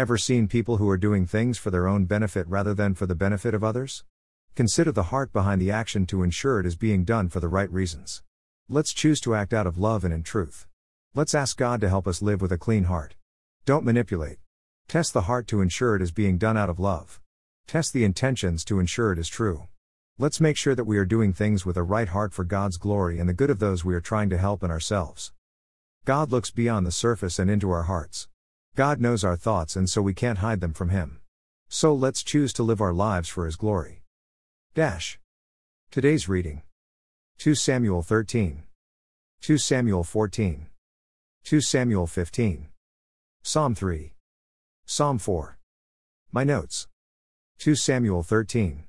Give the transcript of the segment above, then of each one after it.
Ever seen people who are doing things for their own benefit rather than for the benefit of others? Consider the heart behind the action to ensure it is being done for the right reasons. Let's choose to act out of love and in truth. Let's ask God to help us live with a clean heart. Don't manipulate. Test the heart to ensure it is being done out of love. Test the intentions to ensure it is true. Let's make sure that we are doing things with a right heart for God's glory and the good of those we are trying to help and ourselves. God looks beyond the surface and into our hearts. God knows our thoughts and so we can't hide them from Him. So let's choose to live our lives for His glory. Dash. Today's reading 2 Samuel 13, 2 Samuel 14, 2 Samuel 15, Psalm 3, Psalm 4. My notes 2 Samuel 13.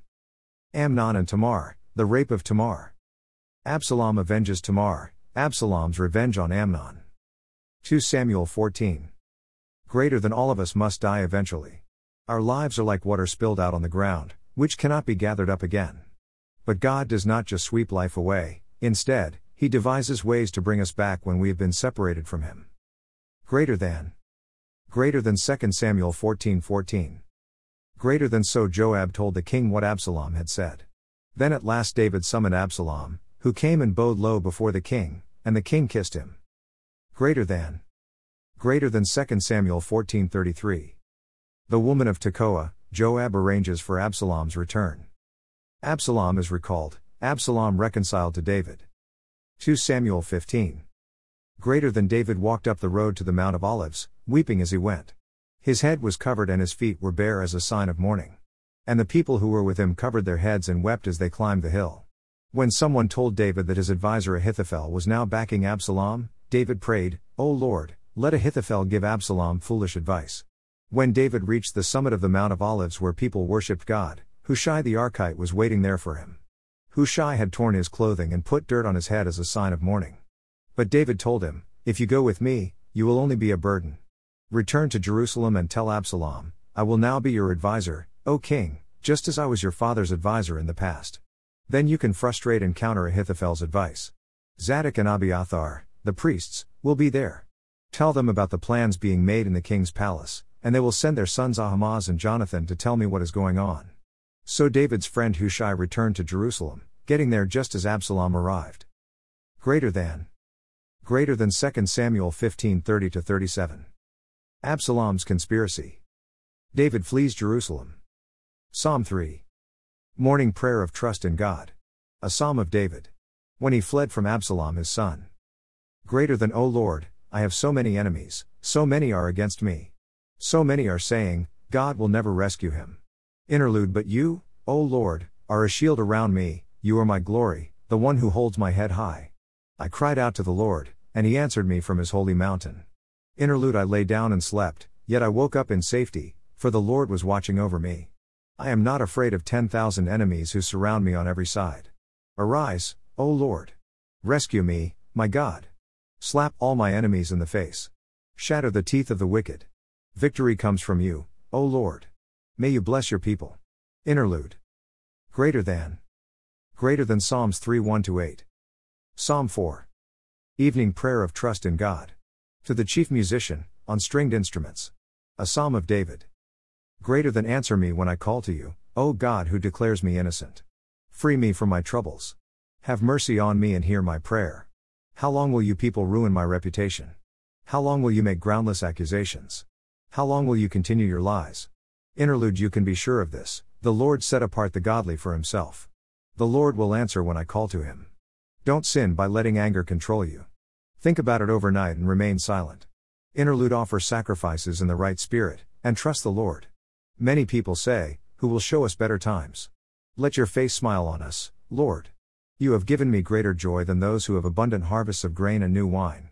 Amnon and Tamar, the rape of Tamar. Absalom avenges Tamar, Absalom's revenge on Amnon. 2 Samuel 14. Greater than all of us must die eventually. Our lives are like water spilled out on the ground, which cannot be gathered up again. But God does not just sweep life away, instead, He devises ways to bring us back when we have been separated from Him. Greater than. Greater than 2 Samuel 14 14. Greater than so Joab told the king what Absalom had said. Then at last David summoned Absalom, who came and bowed low before the king, and the king kissed him. Greater than. Greater than 2 Samuel 14:33. The woman of Tekoa, Joab arranges for Absalom's return. Absalom is recalled, Absalom reconciled to David. 2 Samuel 15. Greater than David walked up the road to the Mount of Olives, weeping as he went. His head was covered and his feet were bare as a sign of mourning. And the people who were with him covered their heads and wept as they climbed the hill. When someone told David that his adviser Ahithophel was now backing Absalom, David prayed, O Lord, let Ahithophel give Absalom foolish advice. When David reached the summit of the Mount of Olives where people worshipped God, Hushai the Archite was waiting there for him. Hushai had torn his clothing and put dirt on his head as a sign of mourning. But David told him, If you go with me, you will only be a burden. Return to Jerusalem and tell Absalom, I will now be your adviser, O king, just as I was your father's adviser in the past. Then you can frustrate and counter Ahithophel's advice. Zadok and Abiathar, the priests, will be there. Tell them about the plans being made in the king's palace, and they will send their sons Ahimaaz and Jonathan to tell me what is going on. So David's friend Hushai returned to Jerusalem, getting there just as Absalom arrived. Greater than. Greater than 2 Samuel 15:30 37. Absalom's conspiracy. David flees Jerusalem. Psalm 3. Morning prayer of trust in God. A psalm of David. When he fled from Absalom his son. Greater than O Lord, I have so many enemies, so many are against me. So many are saying, God will never rescue him. Interlude But you, O Lord, are a shield around me, you are my glory, the one who holds my head high. I cried out to the Lord, and he answered me from his holy mountain. Interlude I lay down and slept, yet I woke up in safety, for the Lord was watching over me. I am not afraid of ten thousand enemies who surround me on every side. Arise, O Lord. Rescue me, my God. Slap all my enemies in the face. Shatter the teeth of the wicked. Victory comes from you, O Lord. May you bless your people. Interlude. Greater than. Greater than Psalms 3 1 8. Psalm 4. Evening prayer of trust in God. To the chief musician, on stringed instruments. A psalm of David. Greater than answer me when I call to you, O God who declares me innocent. Free me from my troubles. Have mercy on me and hear my prayer. How long will you people ruin my reputation? How long will you make groundless accusations? How long will you continue your lies? Interlude You can be sure of this the Lord set apart the godly for himself. The Lord will answer when I call to him. Don't sin by letting anger control you. Think about it overnight and remain silent. Interlude Offer sacrifices in the right spirit, and trust the Lord. Many people say, Who will show us better times? Let your face smile on us, Lord. You have given me greater joy than those who have abundant harvests of grain and new wine.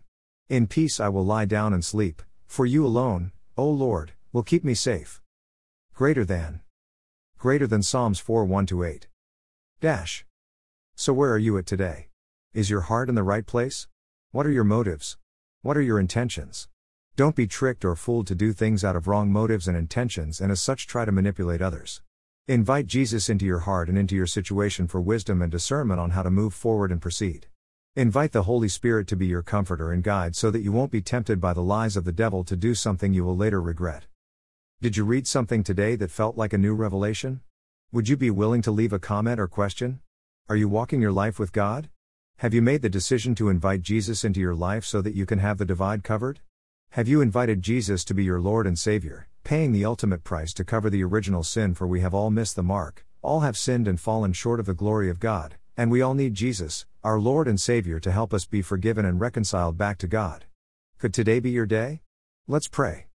In peace I will lie down and sleep, for you alone, O Lord, will keep me safe. Greater than. Greater than Psalms 4 1 8. Dash. So where are you at today? Is your heart in the right place? What are your motives? What are your intentions? Don't be tricked or fooled to do things out of wrong motives and intentions and as such try to manipulate others. Invite Jesus into your heart and into your situation for wisdom and discernment on how to move forward and proceed. Invite the Holy Spirit to be your comforter and guide so that you won't be tempted by the lies of the devil to do something you will later regret. Did you read something today that felt like a new revelation? Would you be willing to leave a comment or question? Are you walking your life with God? Have you made the decision to invite Jesus into your life so that you can have the divide covered? Have you invited Jesus to be your Lord and Savior, paying the ultimate price to cover the original sin? For we have all missed the mark, all have sinned and fallen short of the glory of God, and we all need Jesus, our Lord and Savior, to help us be forgiven and reconciled back to God. Could today be your day? Let's pray.